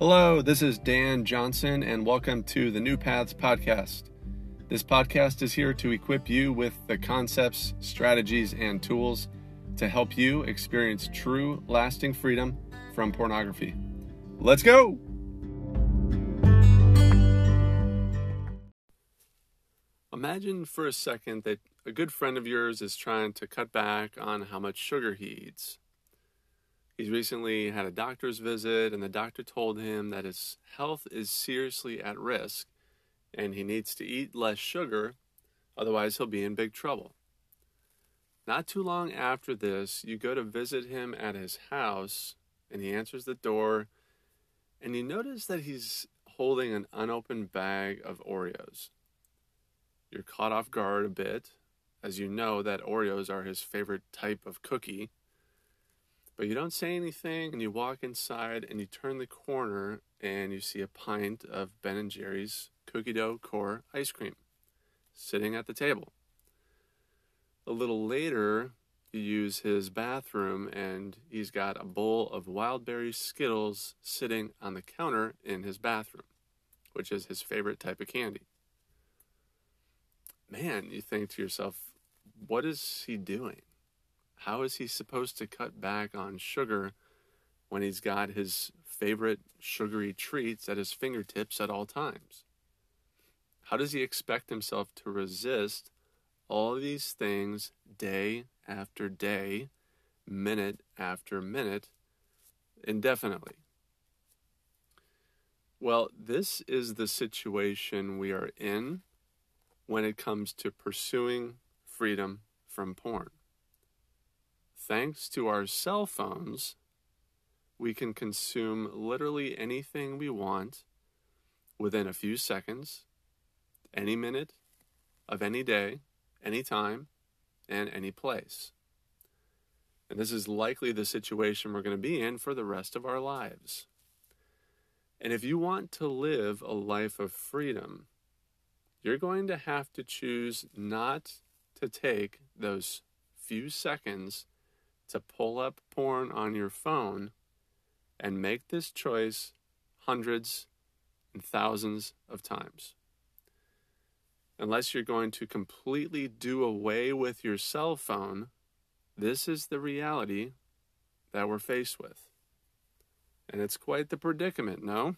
Hello, this is Dan Johnson, and welcome to the New Paths Podcast. This podcast is here to equip you with the concepts, strategies, and tools to help you experience true, lasting freedom from pornography. Let's go! Imagine for a second that a good friend of yours is trying to cut back on how much sugar he eats. He's recently had a doctor's visit, and the doctor told him that his health is seriously at risk and he needs to eat less sugar, otherwise, he'll be in big trouble. Not too long after this, you go to visit him at his house, and he answers the door, and you notice that he's holding an unopened bag of Oreos. You're caught off guard a bit, as you know that Oreos are his favorite type of cookie. But you don't say anything, and you walk inside, and you turn the corner, and you see a pint of Ben and Jerry's cookie dough core ice cream sitting at the table. A little later, you use his bathroom, and he's got a bowl of wild berry Skittles sitting on the counter in his bathroom, which is his favorite type of candy man, you think to yourself, what is he doing? How is he supposed to cut back on sugar when he's got his favorite sugary treats at his fingertips at all times? How does he expect himself to resist all these things day after day, minute after minute, indefinitely? Well, this is the situation we are in when it comes to pursuing freedom from porn. Thanks to our cell phones, we can consume literally anything we want within a few seconds, any minute of any day, any time, and any place. And this is likely the situation we're going to be in for the rest of our lives. And if you want to live a life of freedom, you're going to have to choose not to take those few seconds to pull up porn on your phone and make this choice hundreds and thousands of times. Unless you're going to completely do away with your cell phone, this is the reality that we're faced with. And it's quite the predicament, no?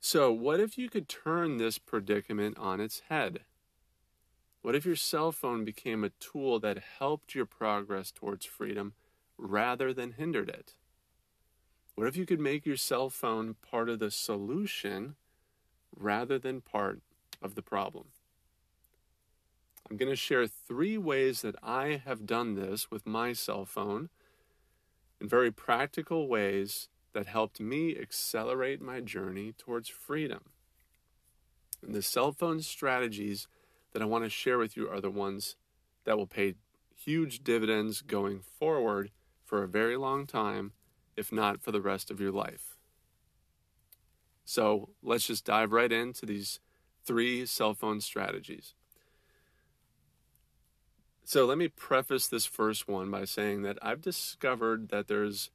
So, what if you could turn this predicament on its head? What if your cell phone became a tool that helped your progress towards freedom rather than hindered it? What if you could make your cell phone part of the solution rather than part of the problem? I'm going to share three ways that I have done this with my cell phone in very practical ways that helped me accelerate my journey towards freedom. And the cell phone strategies that I want to share with you are the ones that will pay huge dividends going forward for a very long time, if not for the rest of your life. So let's just dive right into these three cell phone strategies. So let me preface this first one by saying that I've discovered that there's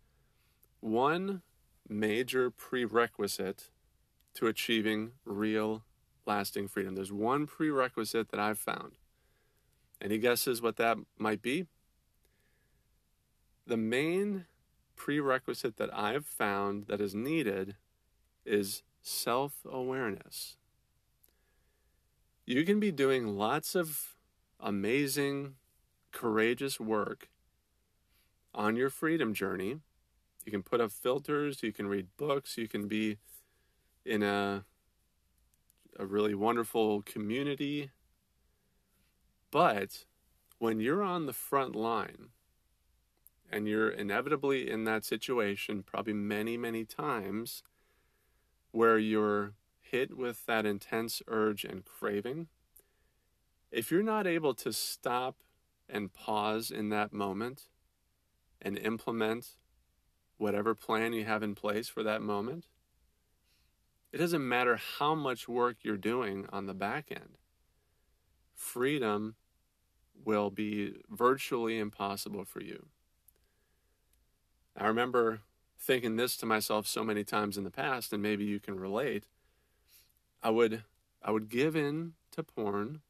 one major prerequisite to achieving real lasting freedom. There's one prerequisite that I've found. Any guesses what that might be? The main prerequisite that I've found that is needed is self awareness. You can be doing lots of amazing, courageous work on your freedom journey you can put up filters, you can read books, you can be in a a really wonderful community. But when you're on the front line and you're inevitably in that situation, probably many, many times, where you're hit with that intense urge and craving, if you're not able to stop and pause in that moment and implement whatever plan you have in place for that moment. It doesn't matter how much work you're doing on the back end. Freedom will be virtually impossible for you. I remember thinking this to myself so many times in the past, and maybe you can relate. I would I would give in to porn,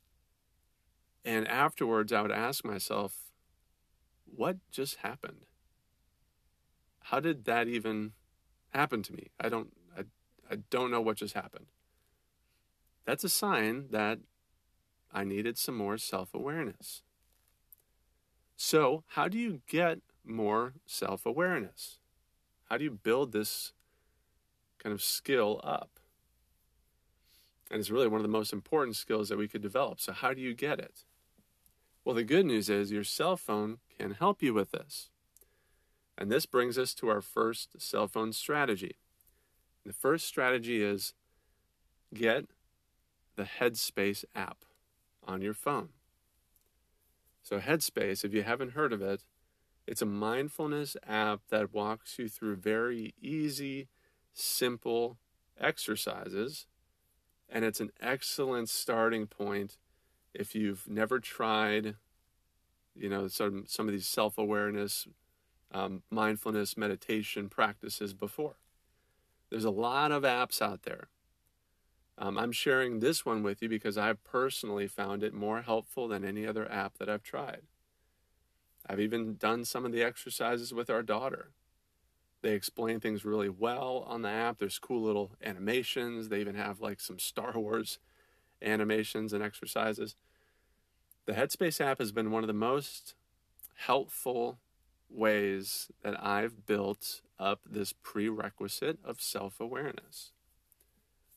and afterwards I would ask myself, what just happened? How did that even happen to me? I don't I, don't know what just happened. That's a sign that I needed some more self-awareness. So, how do you get more self-awareness? How do you build this kind of skill up? And it's really one of the most important skills that we could develop. So, how do you get it? Well, the good news is your cell phone can help you with this. And this brings us to our first cell phone strategy. The first strategy is get the Headspace app on your phone. So, Headspace, if you haven't heard of it, it's a mindfulness app that walks you through very easy, simple exercises. And it's an excellent starting point if you've never tried, you know, some, some of these self awareness, um, mindfulness, meditation practices before. There's a lot of apps out there. Um, I'm sharing this one with you because I've personally found it more helpful than any other app that I've tried. I've even done some of the exercises with our daughter. They explain things really well on the app. There's cool little animations. They even have like some Star Wars animations and exercises. The Headspace app has been one of the most helpful ways that I've built up this prerequisite of self awareness.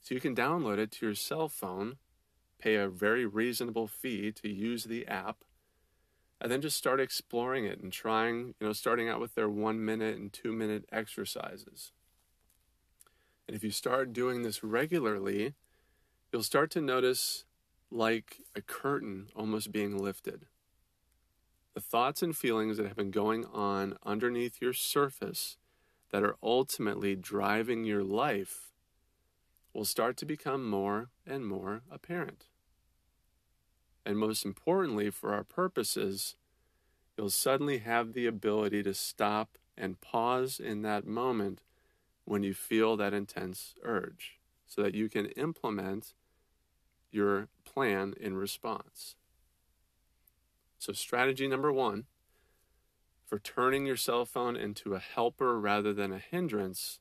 So you can download it to your cell phone, pay a very reasonable fee to use the app, and then just start exploring it and trying, you know, starting out with their one minute and two minute exercises. And if you start doing this regularly, you'll start to notice like a curtain almost being lifted. The thoughts and feelings that have been going on underneath your surface that are ultimately driving your life will start to become more and more apparent. And most importantly, for our purposes, you'll suddenly have the ability to stop and pause in that moment when you feel that intense urge so that you can implement your plan in response. So, strategy number one for turning your cell phone into a helper rather than a hindrance,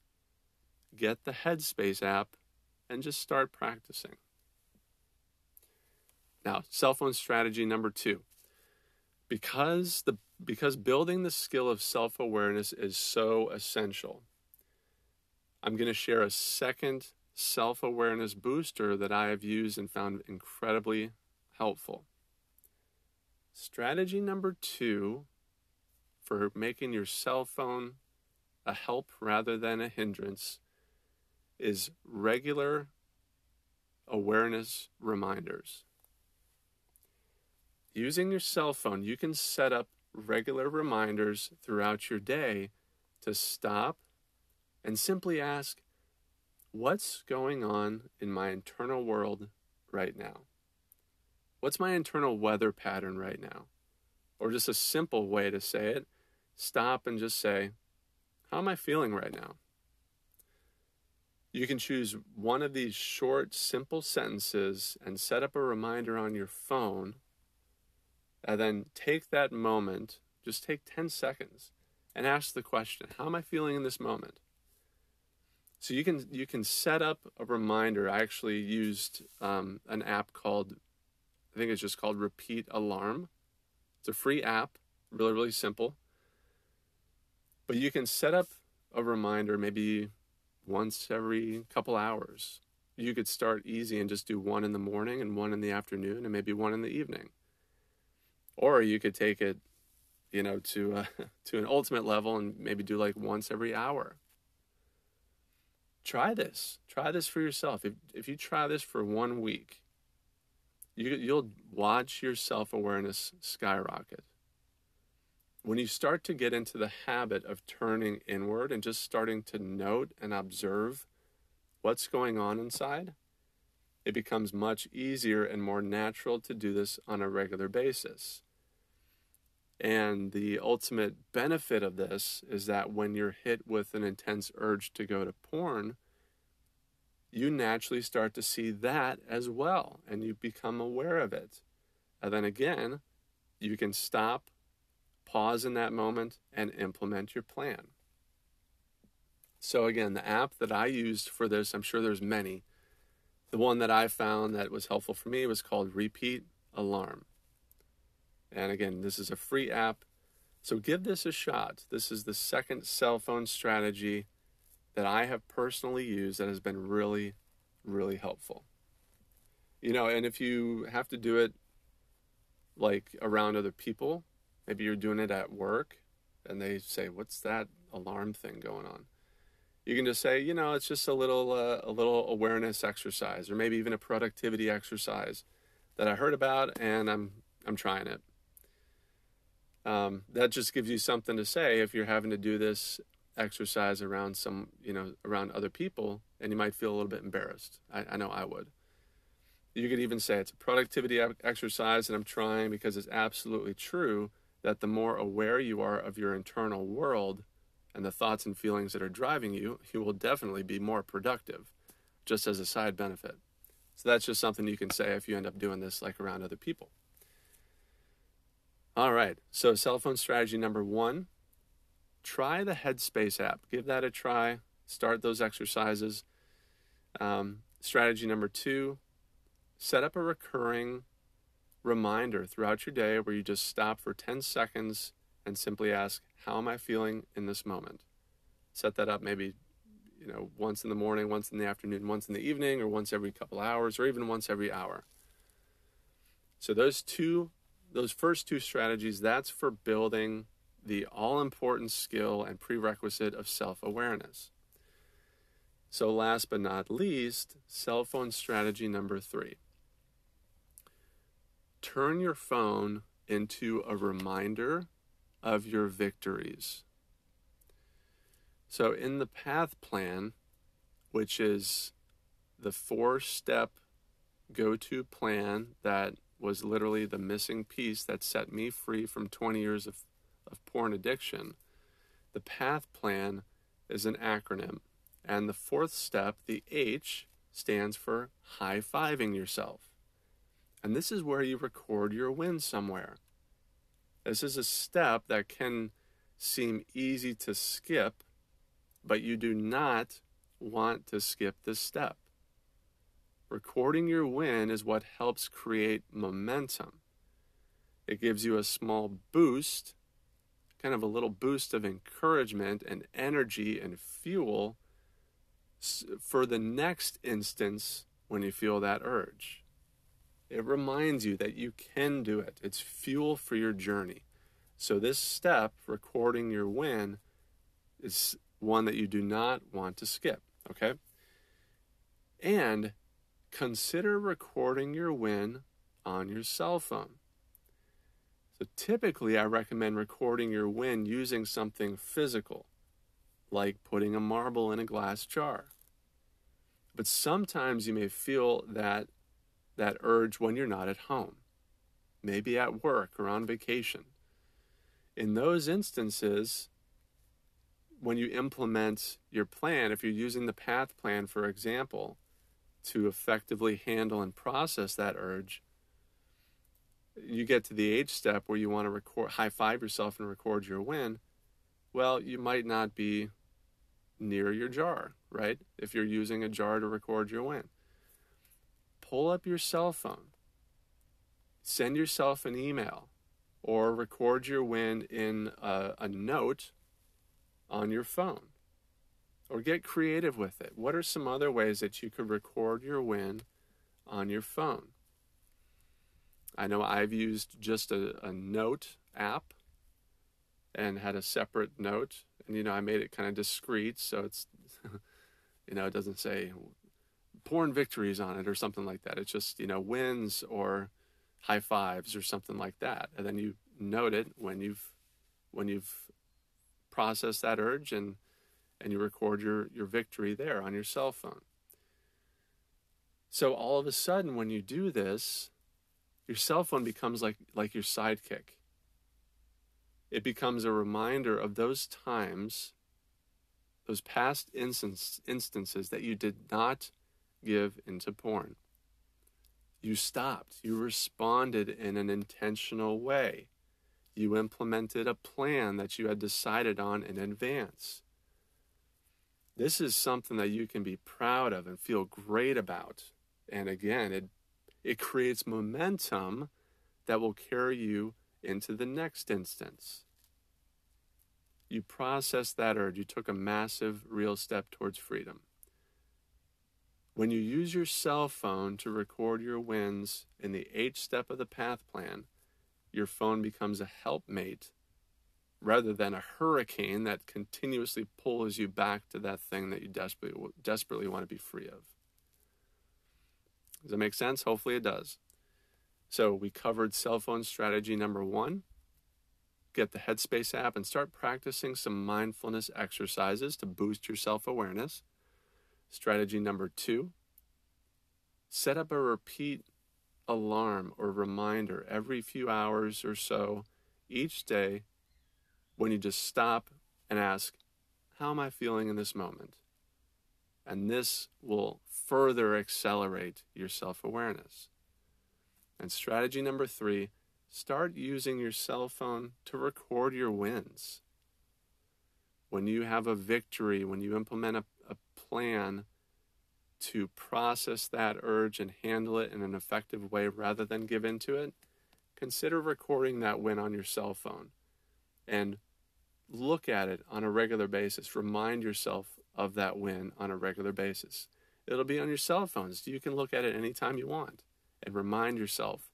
get the Headspace app and just start practicing. Now, cell phone strategy number two. Because the because building the skill of self-awareness is so essential. I'm going to share a second self-awareness booster that I have used and found incredibly helpful. Strategy number 2 for making your cell phone a help rather than a hindrance is regular awareness reminders. Using your cell phone, you can set up regular reminders throughout your day to stop and simply ask, What's going on in my internal world right now? What's my internal weather pattern right now? Or just a simple way to say it, stop and just say, How am I feeling right now? You can choose one of these short, simple sentences and set up a reminder on your phone and then take that moment, just take 10 seconds and ask the question, how am I feeling in this moment? So you can you can set up a reminder. I actually used um, an app called, I think it's just called Repeat Alarm. It's a free app, really really simple. But you can set up a reminder maybe once every couple hours. You could start easy and just do one in the morning and one in the afternoon and maybe one in the evening or you could take it you know to uh, to an ultimate level and maybe do like once every hour try this try this for yourself if if you try this for one week you you'll watch your self-awareness skyrocket. When you start to get into the habit of turning inward and just starting to note and observe what's going on inside it becomes much easier and more natural to do this on a regular basis. And the ultimate benefit of this is that when you're hit with an intense urge to go to porn, you naturally start to see that as well and you become aware of it. And then again, you can stop, pause in that moment, and implement your plan. So, again, the app that I used for this, I'm sure there's many. The one that I found that was helpful for me was called Repeat Alarm. And again, this is a free app. So give this a shot. This is the second cell phone strategy that I have personally used that has been really, really helpful. You know, and if you have to do it like around other people, maybe you're doing it at work and they say, What's that alarm thing going on? You can just say, you know, it's just a little uh, a little awareness exercise, or maybe even a productivity exercise that I heard about, and I'm I'm trying it. Um, that just gives you something to say if you're having to do this exercise around some, you know, around other people, and you might feel a little bit embarrassed. I, I know I would. You could even say it's a productivity exercise, and I'm trying because it's absolutely true that the more aware you are of your internal world, and the thoughts and feelings that are driving you, you will definitely be more productive, just as a side benefit. So that's just something you can say if you end up doing this like around other people. All right, so cell phone strategy number one try the Headspace app. Give that a try. Start those exercises. Um, strategy number two set up a recurring reminder throughout your day where you just stop for 10 seconds and simply ask, How am I feeling in this moment? Set that up maybe you know once in the morning, once in the afternoon, once in the evening, or once every couple hours, or even once every hour. So those two, those first two strategies, that's for building the all-important skill and prerequisite of self-awareness. So last but not least, cell phone strategy number three. Turn your phone into a reminder of your victories. So, in the path plan, which is the four step go to plan that was literally the missing piece that set me free from 20 years of, of porn addiction, the path plan is an acronym. And the fourth step, the H, stands for high fiving yourself. And this is where you record your win somewhere. This is a step that can seem easy to skip, but you do not want to skip this step. Recording your win is what helps create momentum. It gives you a small boost, kind of a little boost of encouragement and energy and fuel for the next instance when you feel that urge. It reminds you that you can do it. It's fuel for your journey. So, this step, recording your win, is one that you do not want to skip, okay? And consider recording your win on your cell phone. So, typically, I recommend recording your win using something physical, like putting a marble in a glass jar. But sometimes you may feel that that urge when you're not at home, maybe at work or on vacation. In those instances, when you implement your plan, if you're using the path plan, for example, to effectively handle and process that urge, you get to the H step where you want to record, high five yourself and record your win. Well, you might not be near your jar, right? If you're using a jar to record your win pull up your cell phone, send yourself an email, or record your win in a, a note on your phone. Or get creative with it. What are some other ways that you could record your win on your phone? I know I've used just a, a note app and had a separate note. And, you know, I made it kind of discreet so it's, you know, it doesn't say porn victories on it or something like that. It's just, you know, wins or high fives or something like that. And then you note it when you've when you've processed that urge and and you record your your victory there on your cell phone. So all of a sudden when you do this, your cell phone becomes like like your sidekick. it becomes a reminder of those times, those past instance, instances that you did not give into porn. You stopped. You responded in an intentional way. You implemented a plan that you had decided on in advance. This is something that you can be proud of and feel great about. And again, it, it creates momentum that will carry you into the next instance. You processed that urge. You took a massive, real step towards freedom. When you use your cell phone to record your wins in the H step of the path plan, your phone becomes a helpmate rather than a hurricane that continuously pulls you back to that thing that you desperately, desperately want to be free of. Does that make sense? Hopefully it does. So we covered cell phone strategy number one. Get the Headspace app and start practicing some mindfulness exercises to boost your self awareness. Strategy number two set up a repeat alarm or reminder every few hours or so each day when you just stop and ask, How am I feeling in this moment? And this will further accelerate your self awareness. And strategy number three start using your cell phone to record your wins. When you have a victory, when you implement a, a plan to process that urge and handle it in an effective way rather than give into it, consider recording that win on your cell phone and look at it on a regular basis. Remind yourself of that win on a regular basis. It'll be on your cell phones. You can look at it anytime you want and remind yourself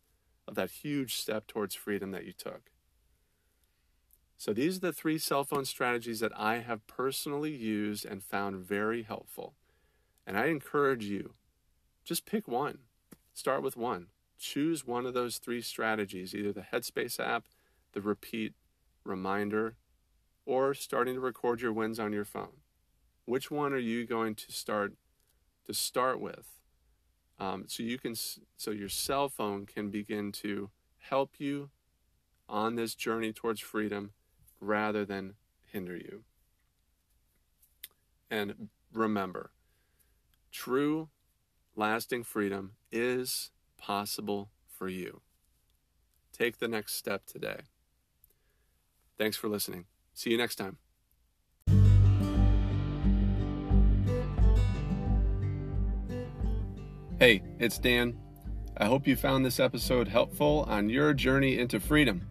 of that huge step towards freedom that you took. So, these are the three cell phone strategies that I have personally used and found very helpful. And I encourage you just pick one, start with one. Choose one of those three strategies, either the Headspace app, the repeat reminder, or starting to record your wins on your phone. Which one are you going to start to start with? Um, so you can so your cell phone can begin to help you on this journey towards freedom rather than hinder you. And remember, true lasting freedom is possible for you. Take the next step today. Thanks for listening. See you next time. Hey, it's Dan. I hope you found this episode helpful on your journey into freedom.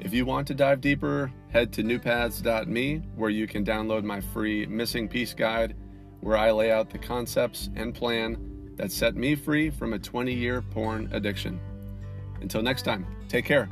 If you want to dive deeper, head to newpaths.me where you can download my free Missing Piece Guide, where I lay out the concepts and plan that set me free from a 20 year porn addiction. Until next time, take care.